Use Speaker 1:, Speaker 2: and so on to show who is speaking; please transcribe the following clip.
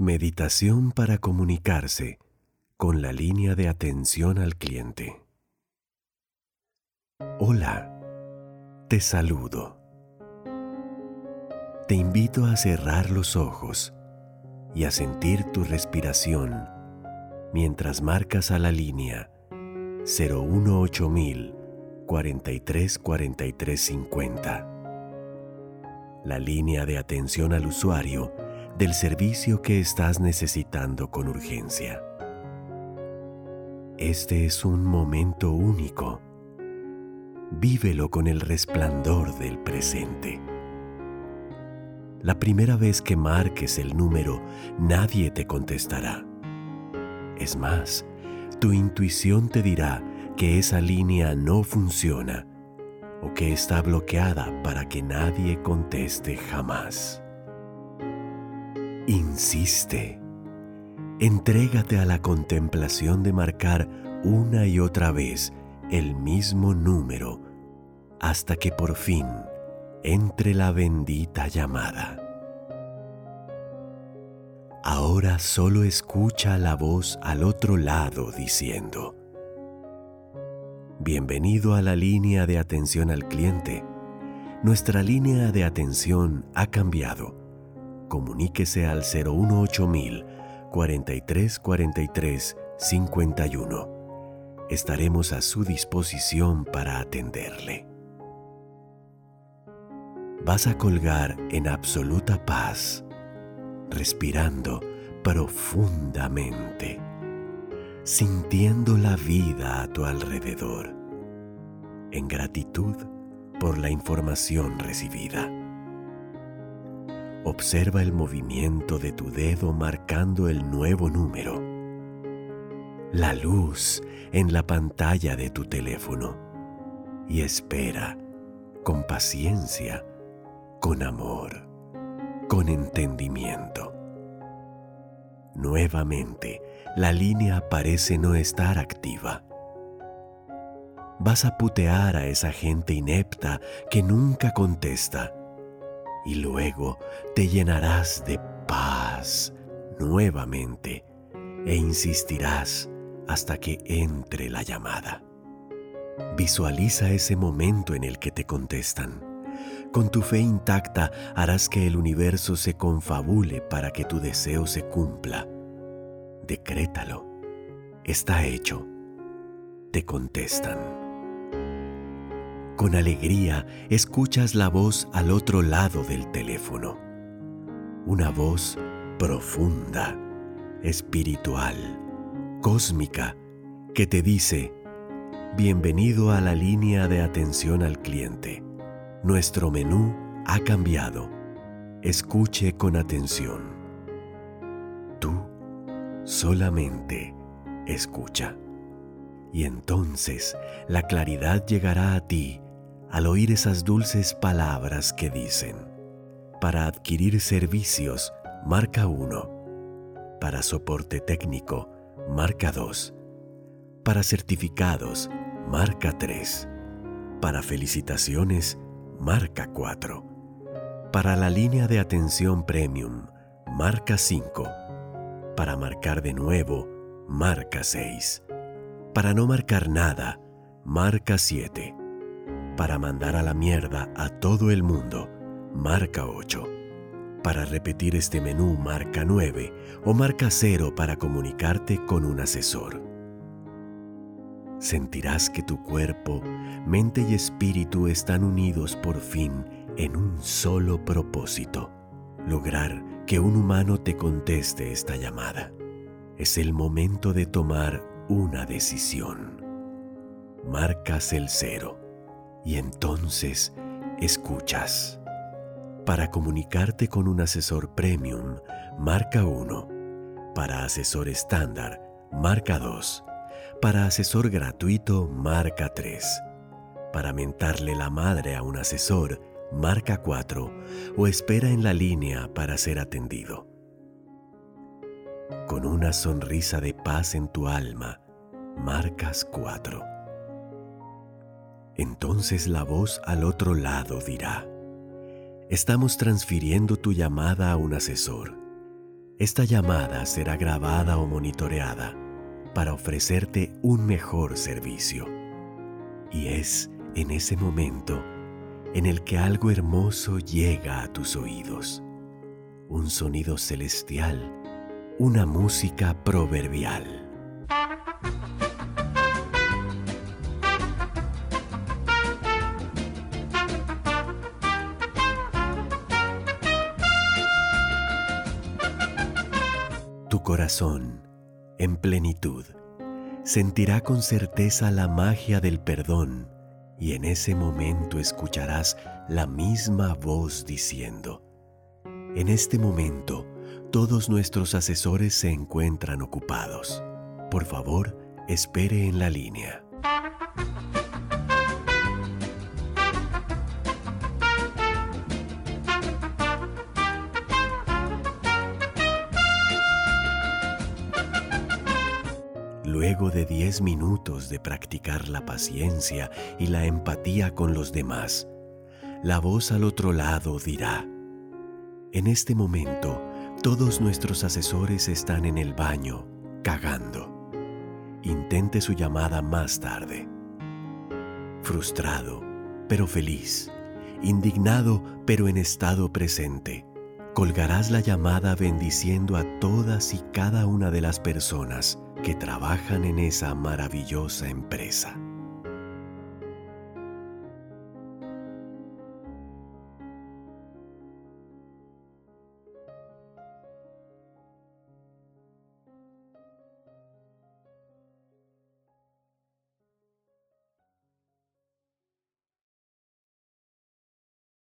Speaker 1: Meditación para comunicarse con la línea de atención al cliente. Hola, te saludo. Te invito a cerrar los ojos y a sentir tu respiración mientras marcas a la línea 018000 43 43 50. La línea de atención al usuario del servicio que estás necesitando con urgencia. Este es un momento único. Vívelo con el resplandor del presente. La primera vez que marques el número, nadie te contestará. Es más, tu intuición te dirá que esa línea no funciona o que está bloqueada para que nadie conteste jamás. Insiste. Entrégate a la contemplación de marcar una y otra vez el mismo número hasta que por fin entre la bendita llamada. Ahora solo escucha la voz al otro lado diciendo, Bienvenido a la línea de atención al cliente. Nuestra línea de atención ha cambiado comuníquese al 018000 43 43 51. Estaremos a su disposición para atenderle. Vas a colgar en absoluta paz, respirando profundamente, sintiendo la vida a tu alrededor, en gratitud por la información recibida. Observa el movimiento de tu dedo marcando el nuevo número. La luz en la pantalla de tu teléfono. Y espera con paciencia, con amor, con entendimiento. Nuevamente, la línea parece no estar activa. Vas a putear a esa gente inepta que nunca contesta y luego te llenarás de paz nuevamente e insistirás hasta que entre la llamada. Visualiza ese momento en el que te contestan. Con tu fe intacta harás que el universo se confabule para que tu deseo se cumpla. Decrétalo. Está hecho. Te contestan. Con alegría escuchas la voz al otro lado del teléfono. Una voz profunda, espiritual, cósmica, que te dice, Bienvenido a la línea de atención al cliente. Nuestro menú ha cambiado. Escuche con atención. Tú solamente escucha. Y entonces la claridad llegará a ti al oír esas dulces palabras que dicen, para adquirir servicios, marca 1, para soporte técnico, marca 2, para certificados, marca 3, para felicitaciones, marca 4, para la línea de atención premium, marca 5, para marcar de nuevo, marca 6, para no marcar nada, marca 7, para mandar a la mierda a todo el mundo, marca 8. Para repetir este menú, marca 9 o marca 0 para comunicarte con un asesor. Sentirás que tu cuerpo, mente y espíritu están unidos por fin en un solo propósito, lograr que un humano te conteste esta llamada. Es el momento de tomar una decisión. Marcas el cero y entonces escuchas. Para comunicarte con un asesor premium, marca 1. Para asesor estándar, marca 2. Para asesor gratuito, marca 3. Para mentarle la madre a un asesor, marca 4 o espera en la línea para ser atendido. Con una sonrisa de paz en tu alma, marcas 4 entonces la voz al otro lado dirá, estamos transfiriendo tu llamada a un asesor. Esta llamada será grabada o monitoreada para ofrecerte un mejor servicio. Y es en ese momento en el que algo hermoso llega a tus oídos. Un sonido celestial, una música proverbial. Corazón, en plenitud, sentirá con certeza la magia del perdón y en ese momento escucharás la misma voz diciendo, en este momento todos nuestros asesores se encuentran ocupados. Por favor, espere en la línea. Luego de 10 minutos de practicar la paciencia y la empatía con los demás, la voz al otro lado dirá, en este momento todos nuestros asesores están en el baño, cagando. Intente su llamada más tarde. Frustrado, pero feliz. Indignado, pero en estado presente. Colgarás la llamada bendiciendo a todas y cada una de las personas que trabajan en esa maravillosa empresa.